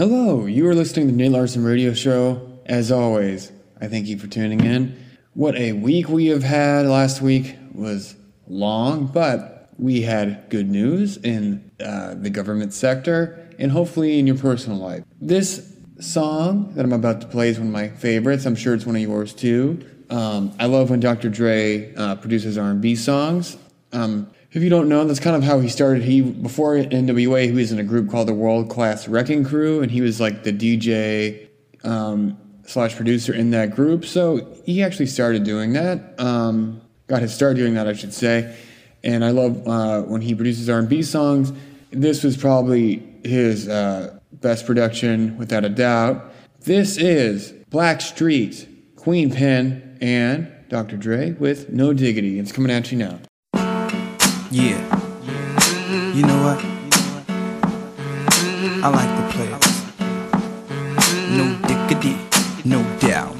Hello, you are listening to the Nate Larson Radio Show. As always, I thank you for tuning in. What a week we have had. Last week was long, but we had good news in uh, the government sector and hopefully in your personal life. This song that I'm about to play is one of my favorites. I'm sure it's one of yours too. Um, I love when Dr. Dre uh, produces R&B songs. Um, if you don't know, that's kind of how he started. He before NWA, he was in a group called the World Class Wrecking Crew, and he was like the DJ um, slash producer in that group. So he actually started doing that. Um, got his start doing that, I should say. And I love uh, when he produces R&B songs. This was probably his uh, best production, without a doubt. This is Black Blackstreet, Queen Pen, and Dr. Dre with No Diggity. It's coming at you now. Yeah. You know what? I like the players. No diggity, no doubt.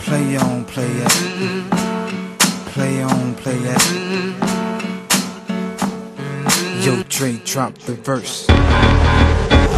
Play on, play it. Play on, play it. Yo, Dre, drop the verse.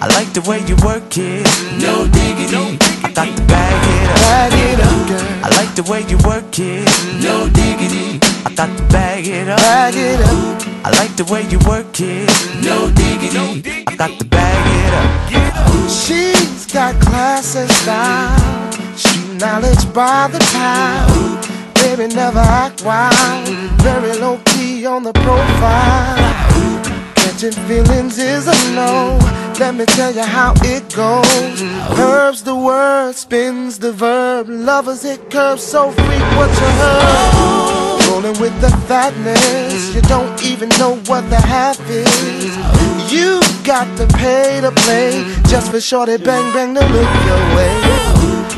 I like the way you work it, no diggity. I got to bag it up. bag it up, girl. I like the way you work it, no diggity. I got to bag it up. Bag it up, I like the way you work it, no diggity. I got to bag it up. she's got class and style. Street knowledge by the pound. Baby, never act wild. Very low key on the profile. Catching feelings is a no. Let me tell you how it goes. Curves the word, spins the verb. Lovers it curves so frequent you heard. Rolling with the fatness, you don't even know what the half is. You got to pay to play just for shorty bang bang to look your way.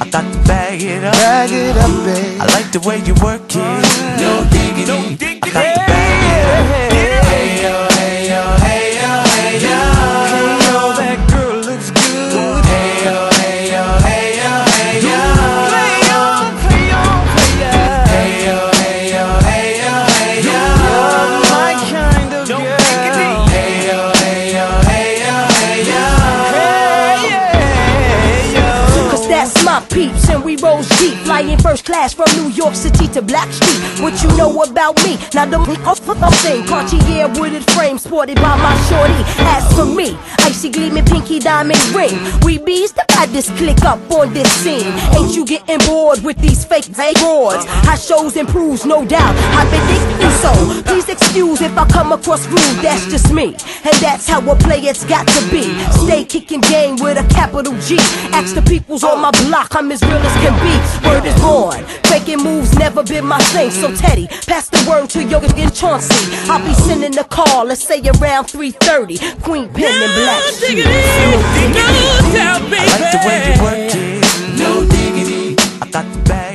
I got to bag it up. bag it up, babe. I like the way you work it, no diggity. I got to bag it up. We rose deep. Flying first class from New York City to Blackstreet. What you know about me? Now the I'm saying Cartier wooded frame sported by my shorty. As for me, icy gleaming pinky diamond ring. We bees the baddest click up on this scene. Ain't you getting bored with these fake fake broads? How shows improves, no doubt. I predict you so. Please excuse if I come across rude. That's just me, and that's how a player's got to be. Stay kicking game with a capital G. Ask the peoples on my block, I'm as real as can be. Word born. Faking moves never been my thing. So Teddy, pass the word to Yoga and Chauncey. I'll be sending the call, let's say around 3:30. Queen Pen and Black. Sheep. I like the way you work it, no diggity. I bag it up. I like the way you work it, no diggity.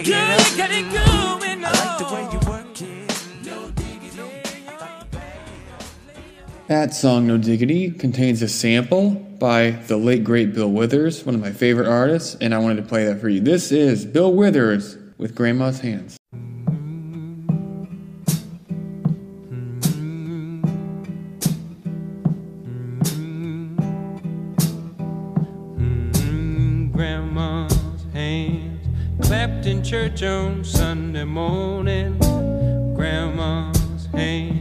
That song, No Diggity, contains a sample by the late great Bill Withers, one of my favorite artists, and I wanted to play that for you. This is Bill Withers with Grandma's Hands. Grandma's hands clapped in church on Sunday morning. Grandma's hand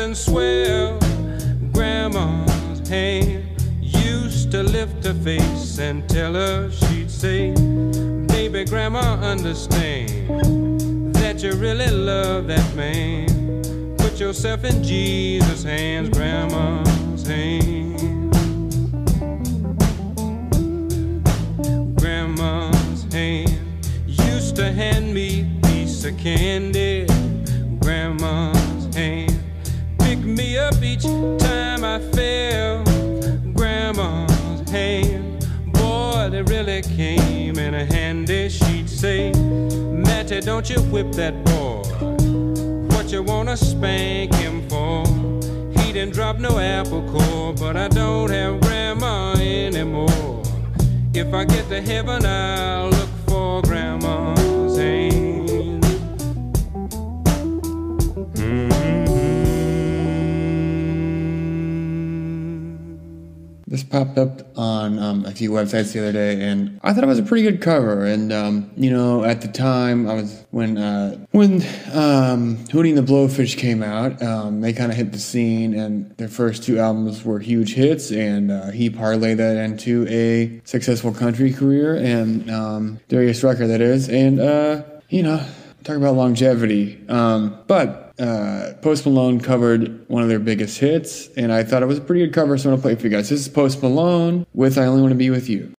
and swell. Grandma's hand used to lift her face and tell her she'd say, Baby, grandma, understand that you really love that man. Put yourself in Jesus' hands, grandma's hands. grandma's hand used to hand me a piece of candy. Each time I fell. Grandma's hand, boy, they really came in a handy. She'd say, Matty, don't you whip that boy. What you wanna spank him for? He didn't drop no apple core, but I don't have grandma anymore. If I get to heaven, I'll look for grandma's hand. This popped up on um, a few websites the other day, and I thought it was a pretty good cover. And um, you know, at the time, I was when uh, when um, Hootie and the Blowfish came out, um, they kind of hit the scene, and their first two albums were huge hits, and uh, he parlayed that into a successful country career, and um, Darius Rucker, that is, and uh, you know, talk about longevity. Um, but uh, Post Malone covered one of their biggest hits, and I thought it was a pretty good cover, so I'm gonna play it for you guys. This is Post Malone with "I Only Want to Be with You." You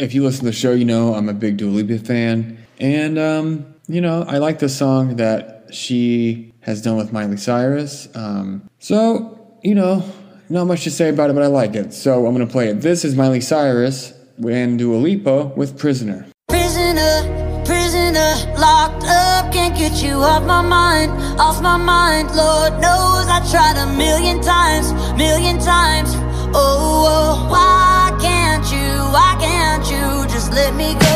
If you listen to the show, you know I'm a big Dua Lipa fan, and um, you know I like the song that she has done with Miley Cyrus. Um, so you know, not much to say about it, but I like it. So I'm gonna play it. This is Miley Cyrus and Dua Lipa with "Prisoner." Prisoner, prisoner, locked up, can't get you off my mind, off my mind. Lord knows I tried a million times, million times. Oh, oh, why why can't you just let me go?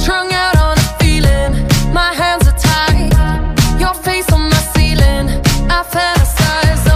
Strung out on a feeling, my hands are tied. Your face on my ceiling, I fantasize.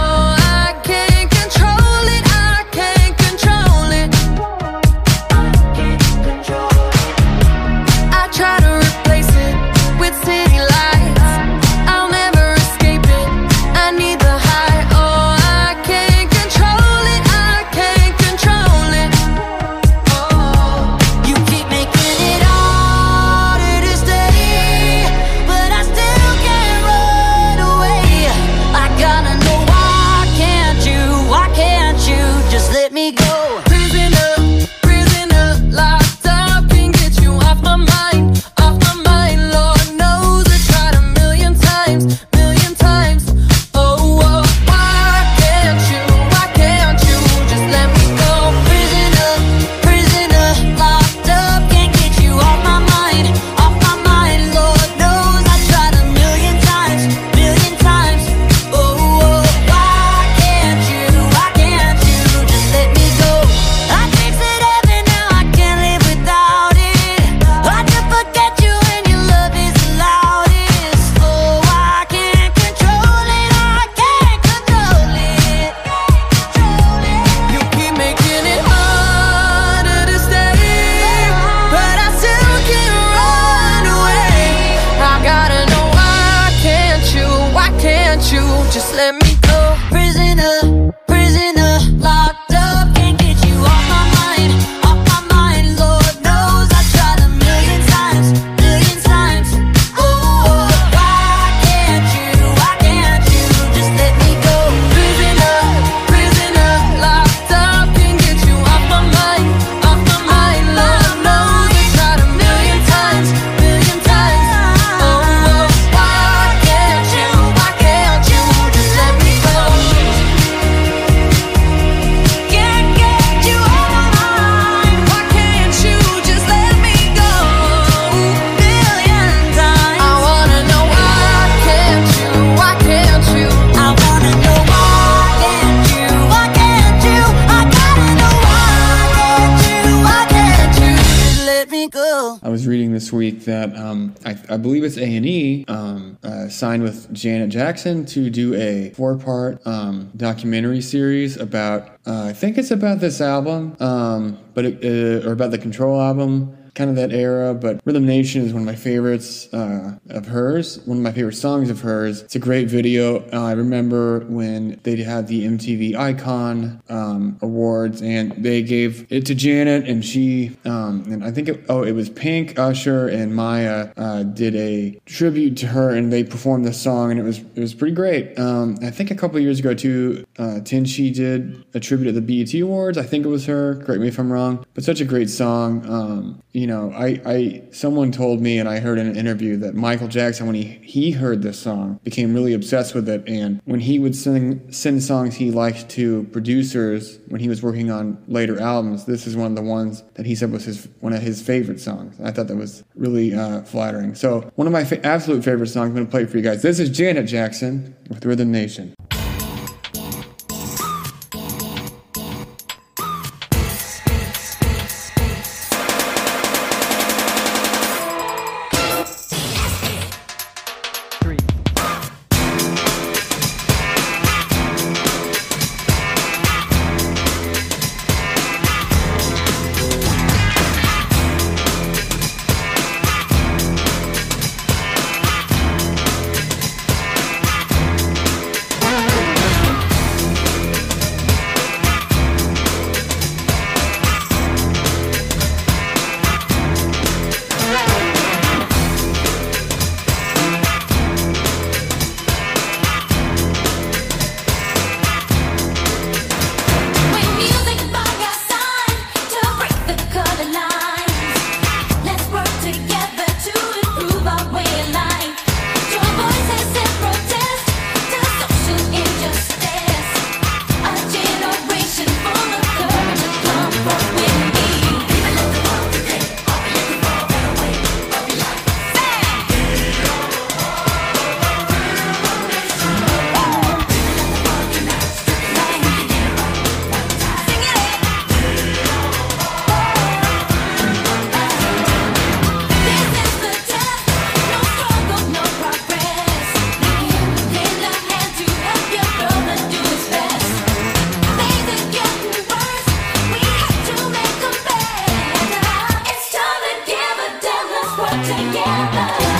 Signed with Janet Jackson to do a four-part um, documentary series about. Uh, I think it's about this album, um, but it, uh, or about the Control album. Kind of that era, but Rhythm Nation is one of my favorites uh, of hers, one of my favorite songs of hers. It's a great video. Uh, I remember when they had the MTV Icon um, Awards and they gave it to Janet, and she, um, and I think, it, oh, it was Pink, Usher, and Mya uh, did a tribute to her, and they performed the song, and it was it was pretty great. Um, I think a couple years ago too, uh, Tinashe did a tribute at the BET Awards. I think it was her. Correct me if I'm wrong, but such a great song. Um, you you know, I, I someone told me and I heard in an interview that Michael Jackson, when he he heard this song, became really obsessed with it. And when he would sing send songs he liked to producers when he was working on later albums, this is one of the ones that he said was his one of his favorite songs. I thought that was really uh, flattering. So one of my fa- absolute favorite songs, I'm going to play for you guys. This is Janet Jackson with Rhythm Nation. together.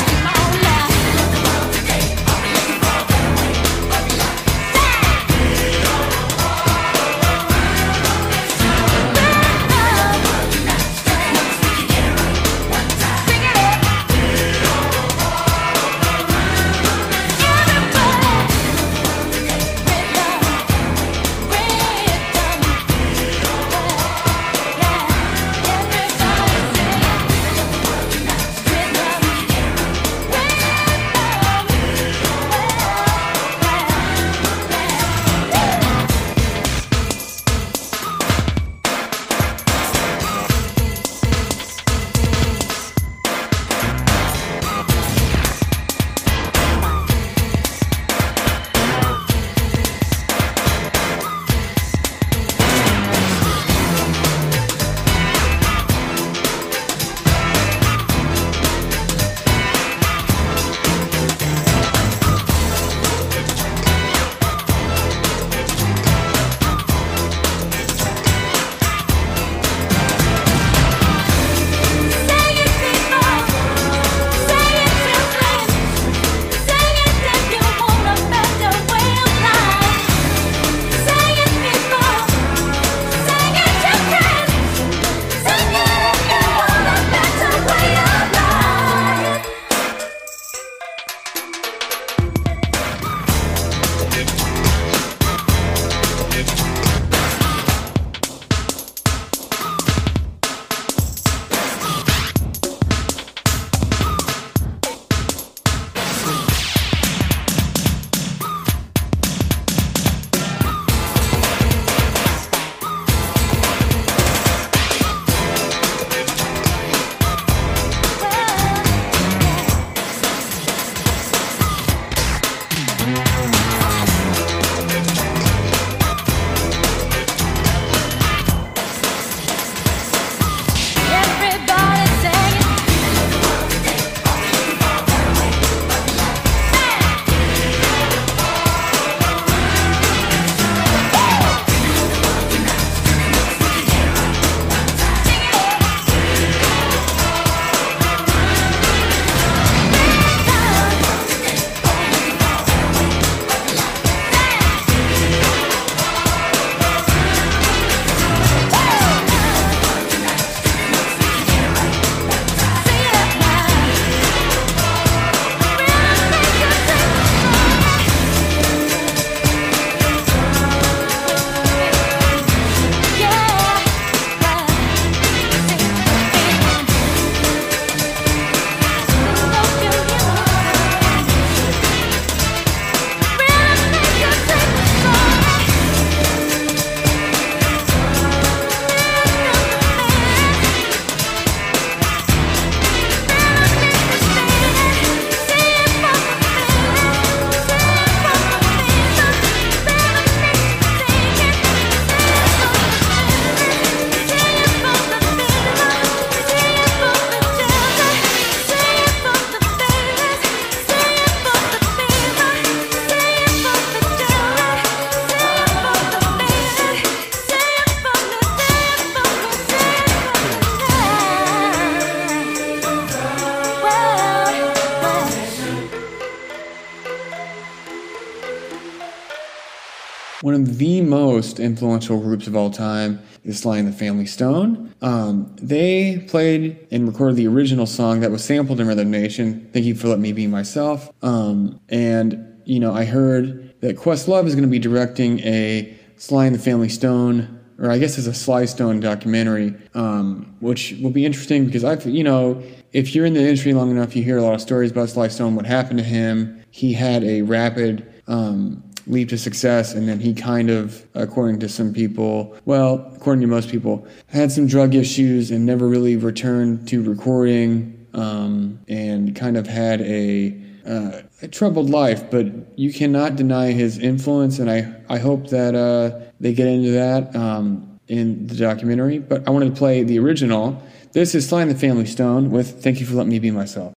One of the most influential groups of all time is Sly and the Family Stone. Um, they played and recorded the original song that was sampled in Rhythm Nation. Thank you for letting me be myself. Um, and you know, I heard that Questlove is going to be directing a Sly and the Family Stone, or I guess it's a Sly Stone documentary, um, which will be interesting because I've, you know, if you're in the industry long enough, you hear a lot of stories about Sly Stone, what happened to him. He had a rapid um, leap to success, and then he kind of, according to some people, well, according to most people, had some drug issues and never really returned to recording, um, and kind of had a uh, a troubled life, but you cannot deny his influence, and I, I hope that uh, they get into that um, in the documentary. But I wanted to play the original. This is Sly and the Family Stone with Thank You for Letting Me Be Myself.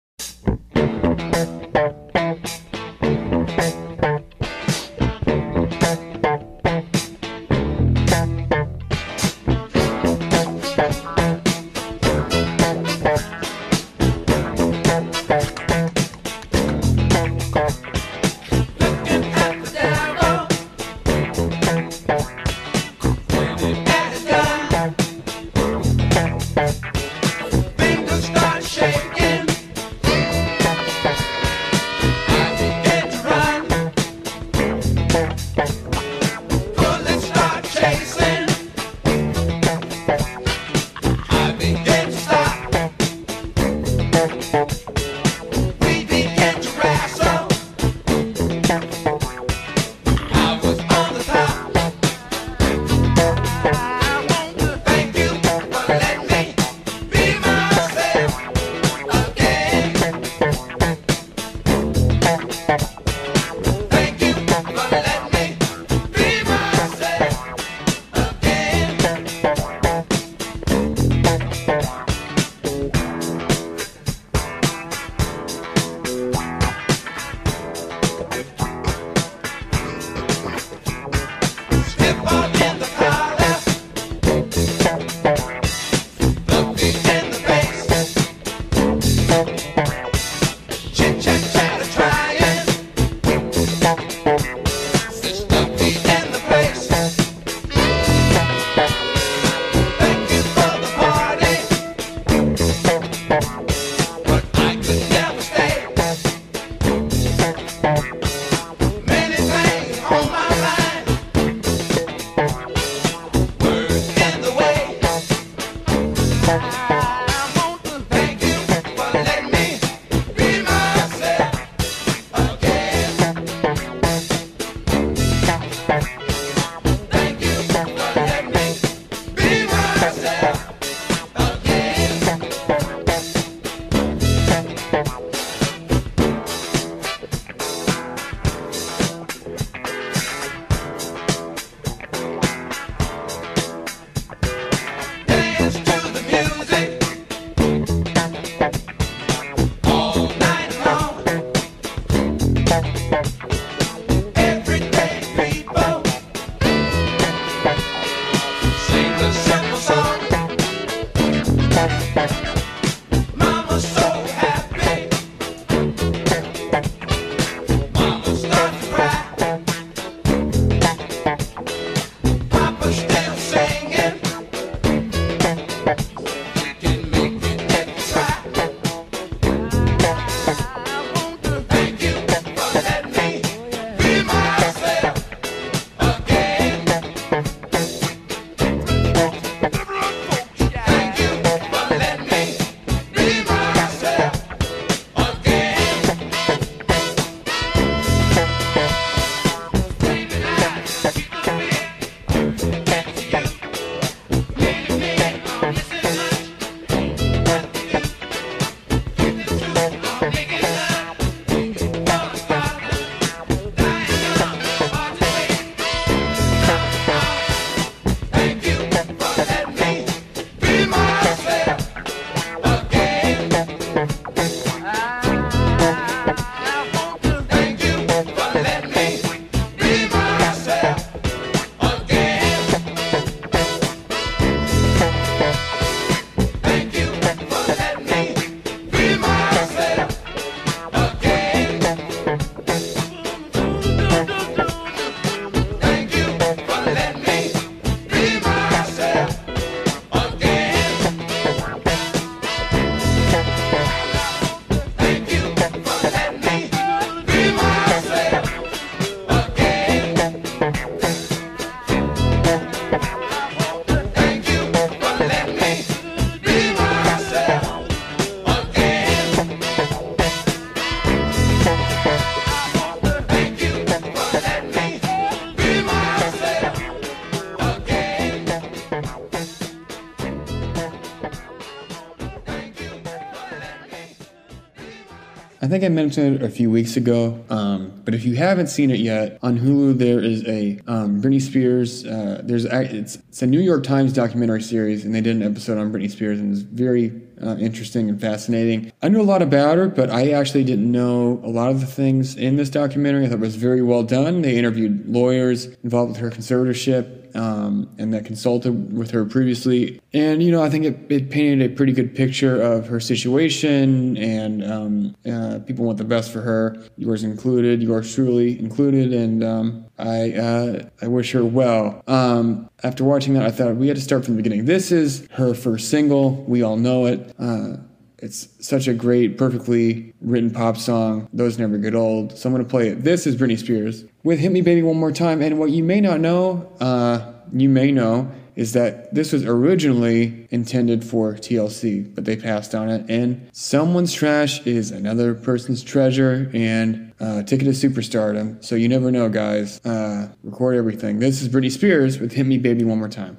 Think I mentioned it a few weeks ago, um, but if you haven't seen it yet, on Hulu there is a um, Britney Spears. Uh, there's it's it's a New York Times documentary series, and they did an episode on Britney Spears, and it's very uh, interesting and fascinating. I knew a lot about her, but I actually didn't know a lot of the things in this documentary. I thought it was very well done. They interviewed lawyers involved with her conservatorship um, and that consulted with her previously. And, you know, I think it, it painted a pretty good picture of her situation, and um, uh, people want the best for her, yours included, yours truly included. And um, I, uh, I wish her well. Um, after watching that, I thought we had to start from the beginning. This is her first single. We all know it. Uh, it's such a great, perfectly written pop song. Those never get old. So I'm going to play it. This is Britney Spears with Hit Me Baby One More Time. And what you may not know, uh, you may know, is that this was originally intended for TLC, but they passed on it. And someone's trash is another person's treasure and uh, ticket to superstardom. So you never know, guys. Uh, record everything. This is Britney Spears with Hit Me Baby One More Time.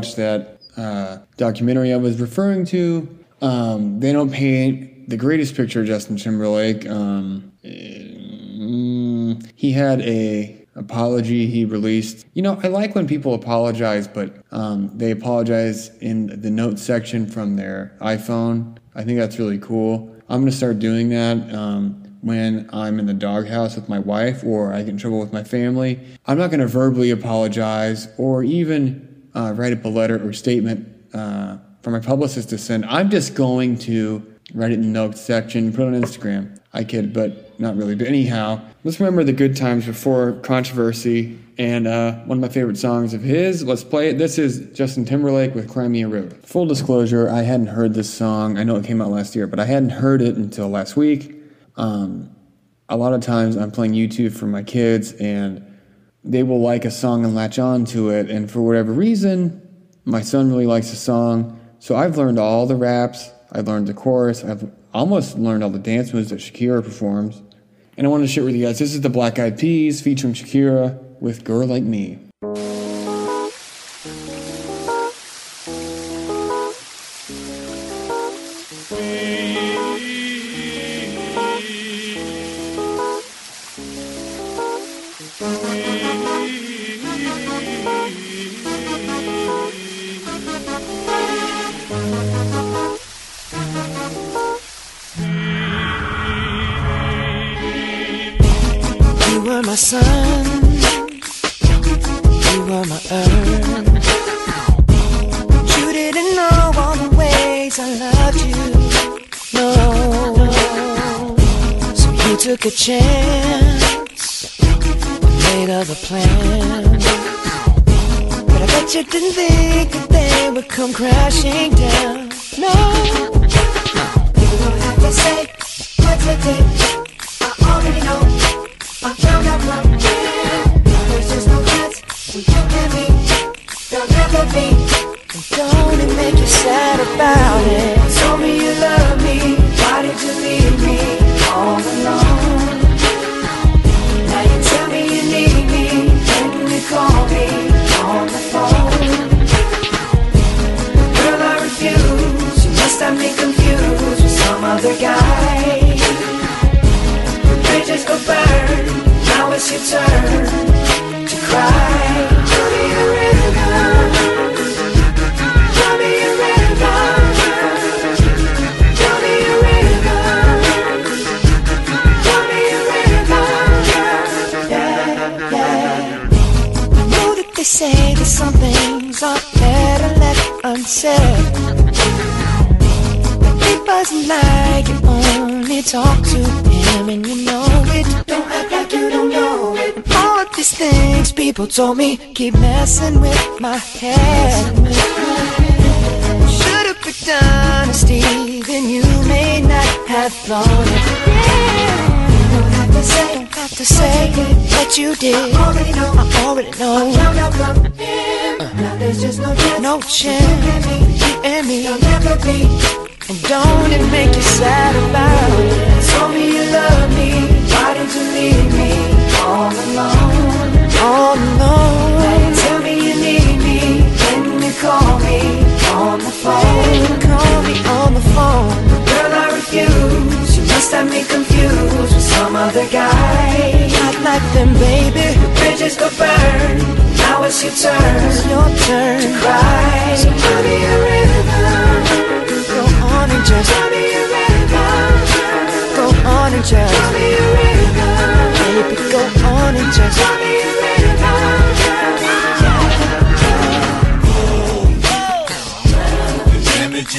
If you watch that uh, documentary I was referring to, um, they don't paint the greatest picture of Justin Timberlake. Um, mm, he had a apology he released. You know, I like when people apologize, but um, they apologize in the notes section from their iPhone. I think that's really cool. I'm gonna start doing that. Um, when I'm in the doghouse with my wife or I get in trouble with my family. I'm not going to verbally apologize or even uh, write up a letter or statement uh, for my publicist to send. I'm just going to write it in the notes section, put it on Instagram. I kid, but not really. But anyhow, let's remember the good times before controversy. And uh, one of my favorite songs of his, let's play it. This is Justin Timberlake with Cry Me a River. Full disclosure, I hadn't heard this song. I know it came out last year, but I hadn't heard it until last week. Um, a lot of times I'm playing YouTube for my kids, and they will like a song and latch on to it. And for whatever reason, my son really likes the song. So I've learned all the raps, I've learned the chorus, I've almost learned all the dance moves that Shakira performs. And I wanted to share with you guys this is the Black Eyed Peas featuring Shakira with Girl Like Me. You sun, you were my earth. You didn't know all the ways I loved you. No, so you took a chance, made other plans. But I bet you didn't think that they would come crashing down. No, you don't have to say what you did. People told me keep messing with my head. Should've picked honesty, then you may not have thought it. Don't have to say, don't have to say what you did. I already know. I already know. I found out from him. Now there's just no chance. No chance. You and me. There'll never be. And don't it make you sad about it? Told me you love me. Why did you leave me all alone? All alone. Now tell me you need me. When you call me on the phone. Call me on the phone. Girl, I refuse. You must have me confused with some other guy. Not like them, baby. Bridges go burn. Now it's your turn. It's your turn to cry. So tell me a river. Go on and just tell me a river. Go on and just tell me a river. Baby, go on and just tell me a damage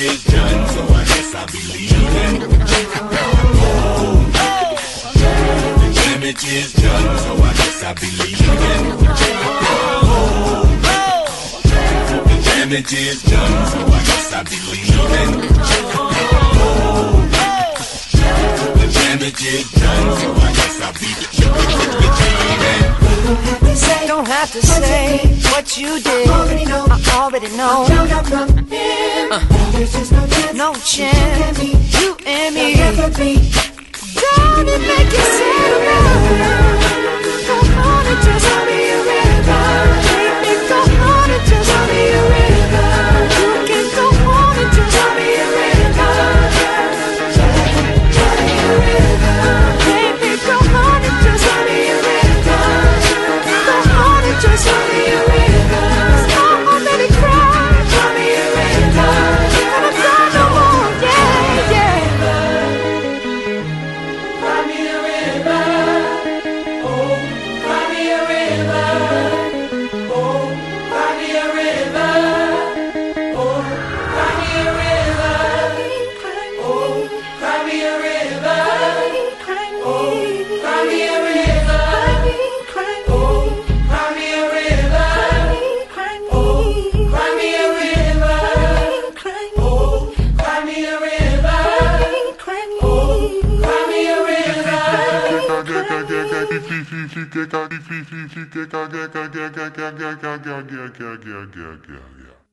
is done, so I guess I'll be leaving. The damage is done, so I guess I'll be leaving. The damage is done, so I guess I'll be leaving. The damage is done, so I guess I'll be leaving. Don't have to say what you did. I already know. I already know. Uh. There's just no chance. No chance. You and me. Don't it make you sad it? Go on and just tell me river. Baby, go on and just tell me a river.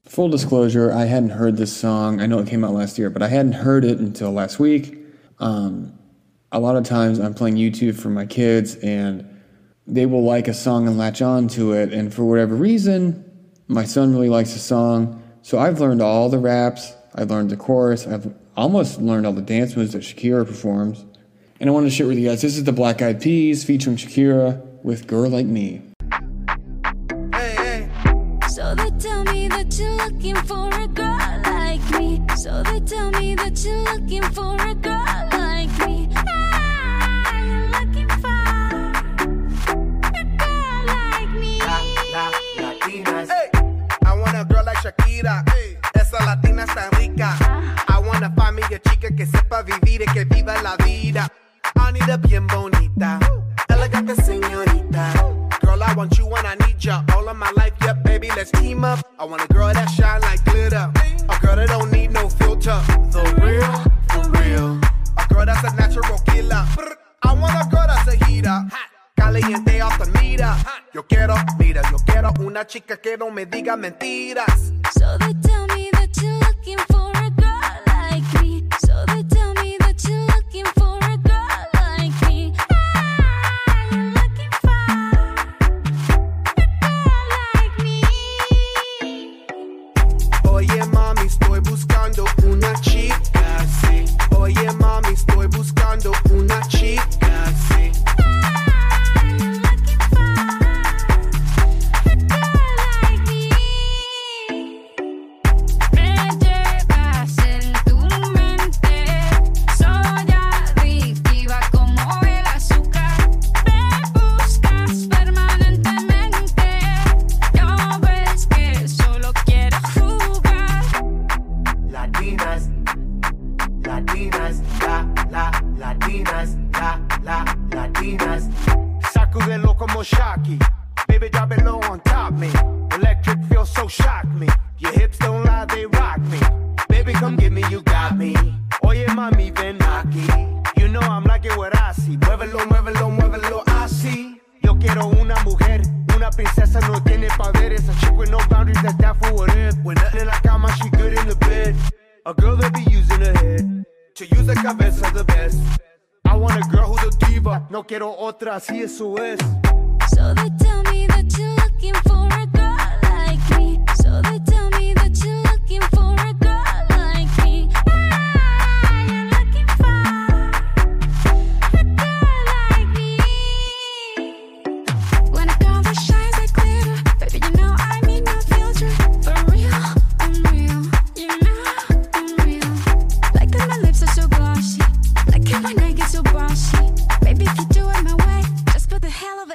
Full disclosure, I hadn't heard this song. I know it came out last year, but I hadn't heard it until last week. Um, a lot of times I'm playing YouTube for my kids and they will like a song and latch on to it. And for whatever reason, my son really likes the song. So I've learned all the raps, I've learned the chorus, I've almost learned all the dance moves that Shakira performs. And I wanted to share with you guys this is the Black Eyed Peas featuring Shakira with Girl Like Me. So they tell me that you're looking for a girl like me. Ah, you're looking for a girl like me. Latinas. I want a girl like Shakira. Esa latina está rica. I wanna find me a chica que sepa vivir y que viva la vida. I need a bien bonita, elegante señorita. Girl, I want you when I need ya. All of my life, yep, baby, let's team up. I want a girl that shine like quiero, mira, yo quiero una chica que no me diga mentiras.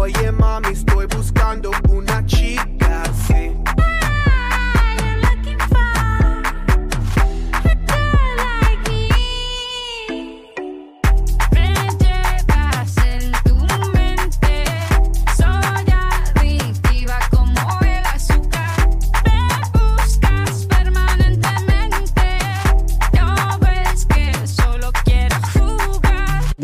Oye mami, estoy buscando una chica,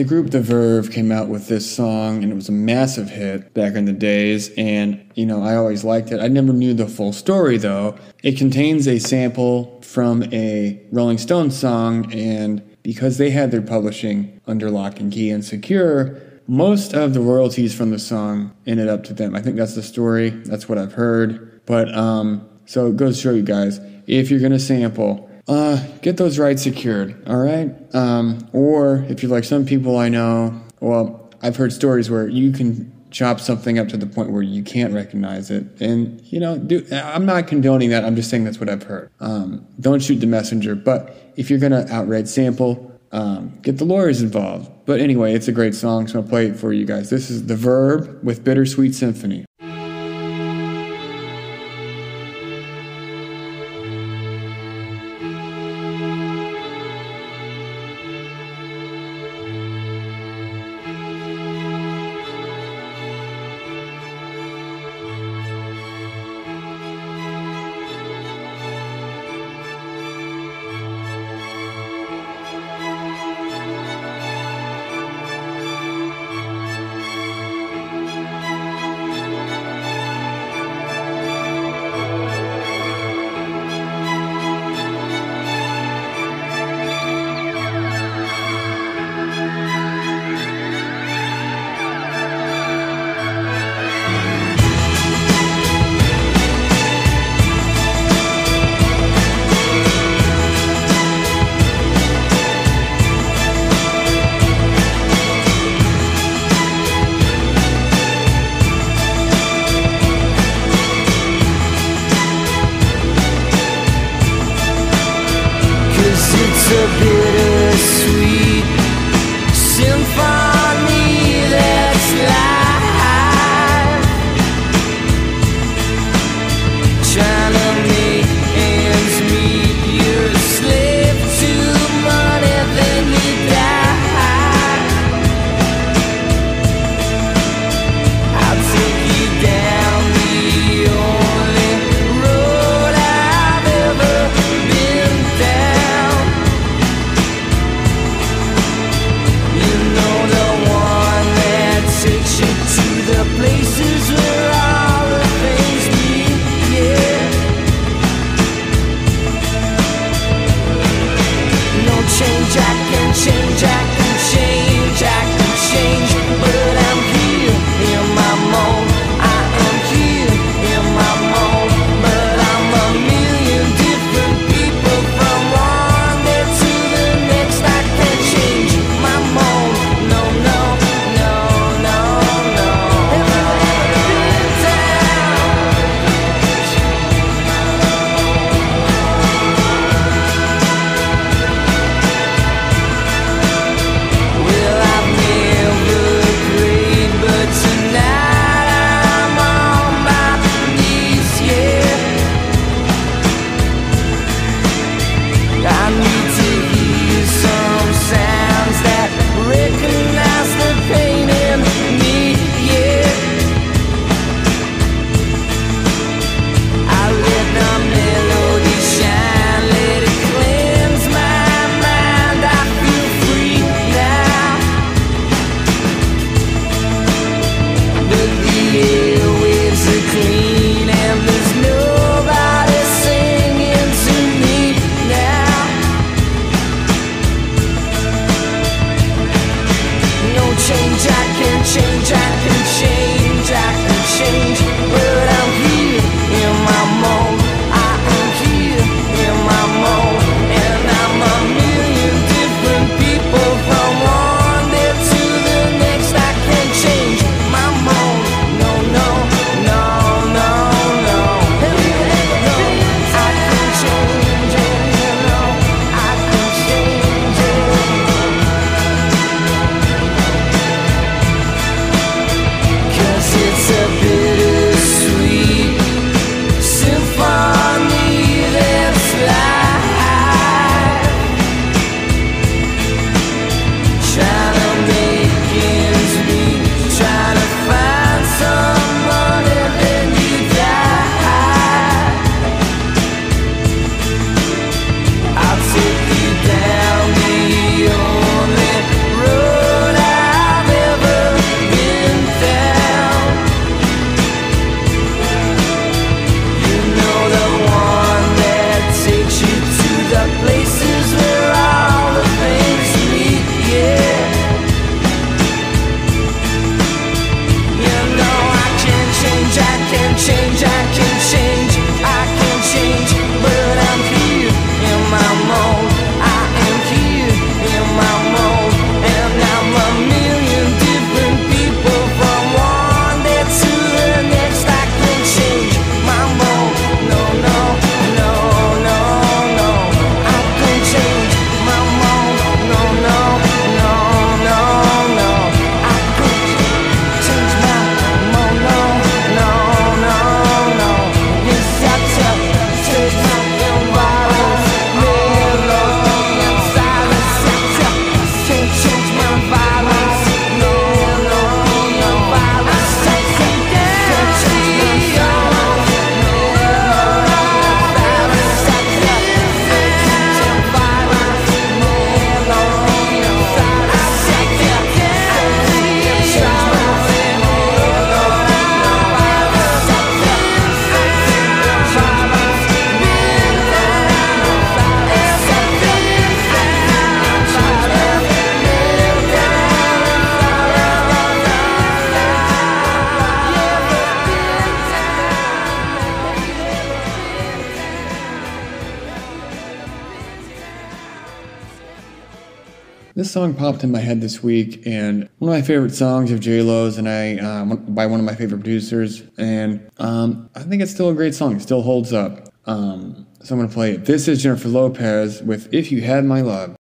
group The Verve came out with this song and it was a massive hit back in the days and you know I always liked it. I never knew the full story though. It contains a sample from a Rolling Stones song and because they had their publishing under lock and key and secure, most of the royalties from the song ended up to them. I think that's the story. That's what I've heard. But um so it goes to show you guys if you're gonna sample uh, get those rights secured, all right? Um, or if you're like some people I know, well, I've heard stories where you can chop something up to the point where you can't recognize it. And, you know, do, I'm not condoning that. I'm just saying that's what I've heard. Um, don't shoot the messenger. But if you're going to outright sample, um, get the lawyers involved. But anyway, it's a great song, so I'll play it for you guys. This is The Verve with Bittersweet Symphony. song popped in my head this week, and one of my favorite songs of J Lo's, and I um, by one of my favorite producers, and um, I think it's still a great song. It still holds up. Um, so I'm gonna play it. This is Jennifer Lopez with "If You Had My Love."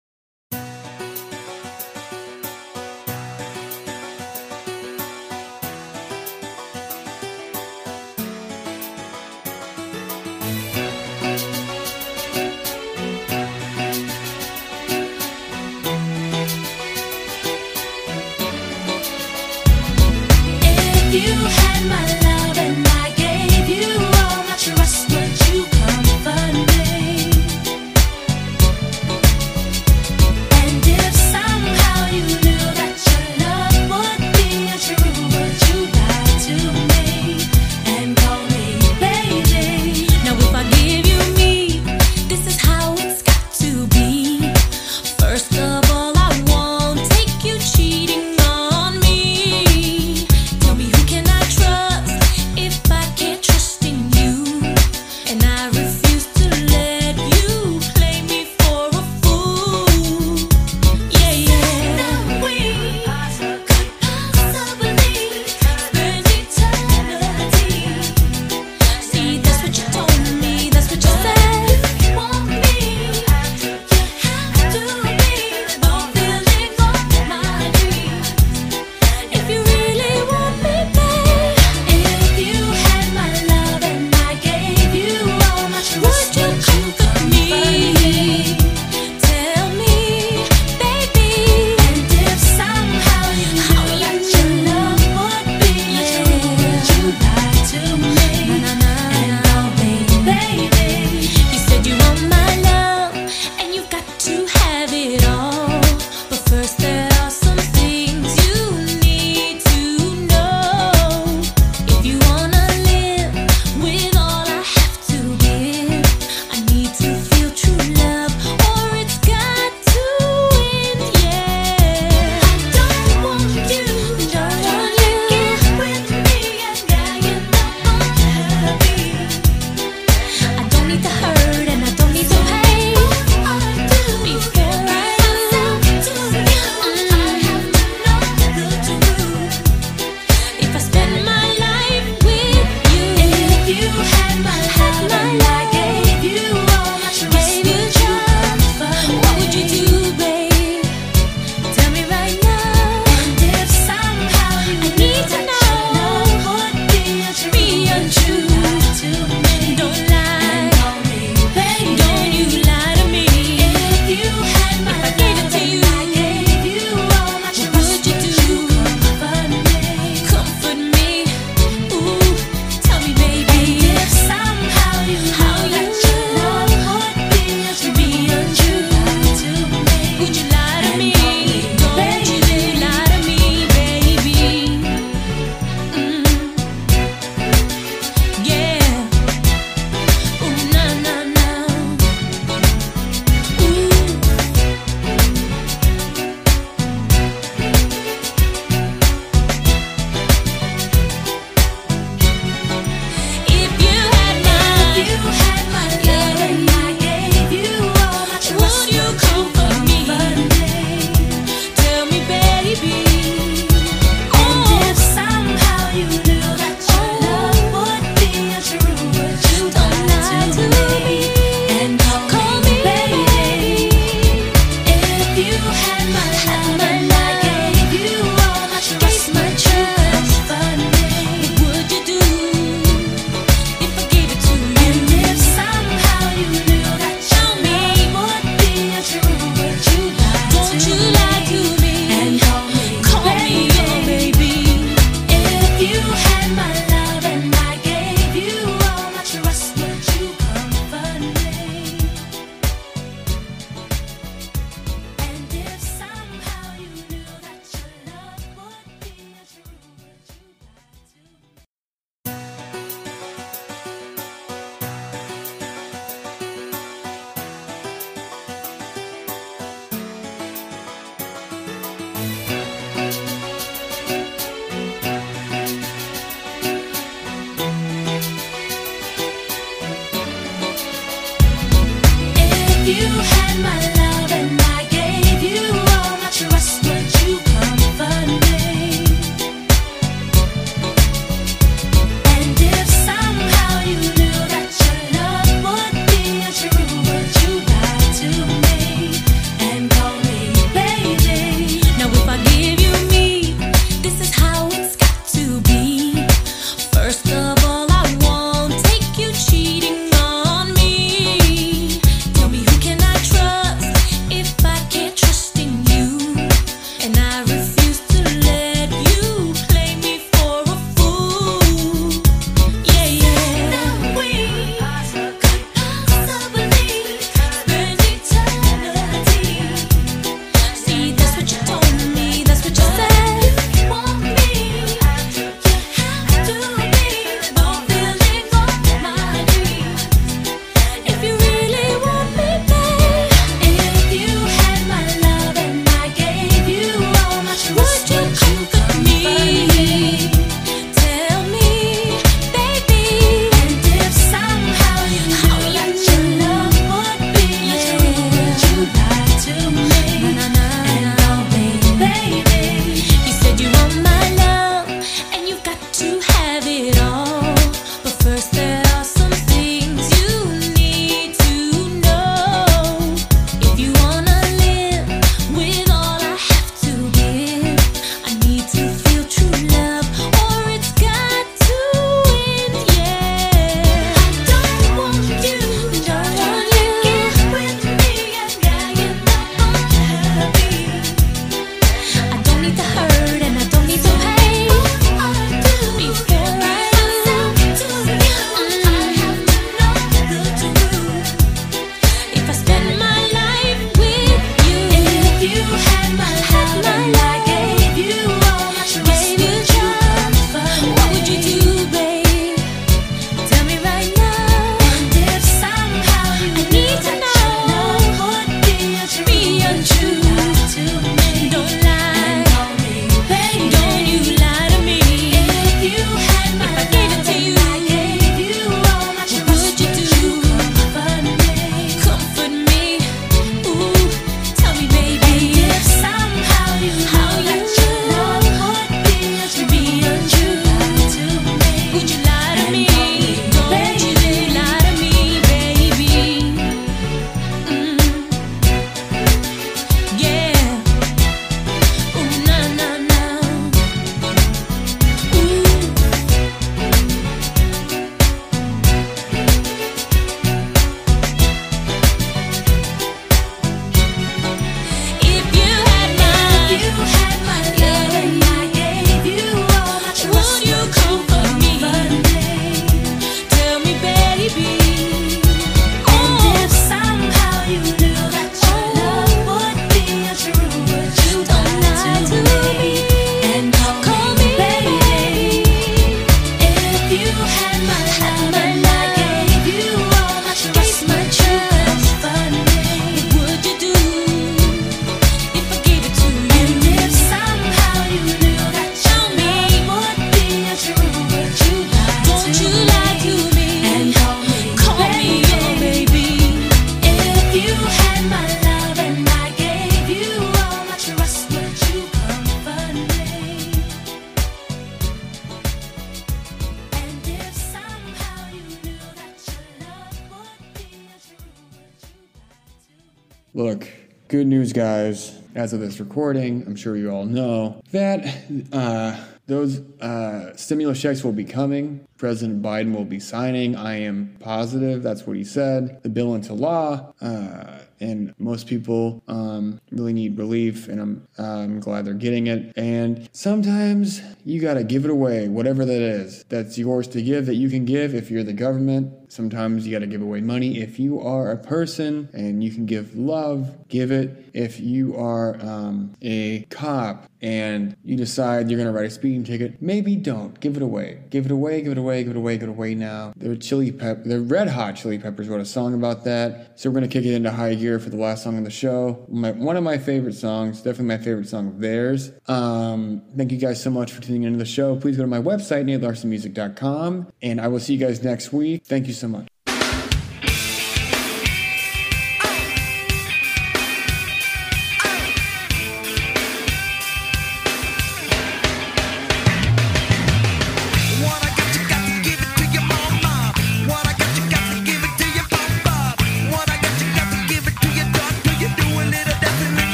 As of this recording, I'm sure you all know that uh, those uh, stimulus checks will be coming. President Biden will be signing. I am positive that's what he said. The bill into law, uh, and most people um, really need relief, and I'm I'm glad they're getting it. And sometimes you gotta give it away, whatever that is. That's yours to give. That you can give if you're the government. Sometimes you gotta give away money. If you are a person and you can give love, give it. If you are um, a cop and you decide you're gonna write a speeding ticket, maybe don't give it away. Give it away. Give it away. Give it away. Give it away now. The chili pep, the Red Hot Chili Peppers wrote a song about that. So we're gonna kick it into high gear for the last song of the show. My, one of my favorite songs, definitely my favorite song of theirs. Um, thank you guys so much for tuning into the show. Please go to my website, natelarsonmusic.com, and I will see you guys next week. Thank you so much.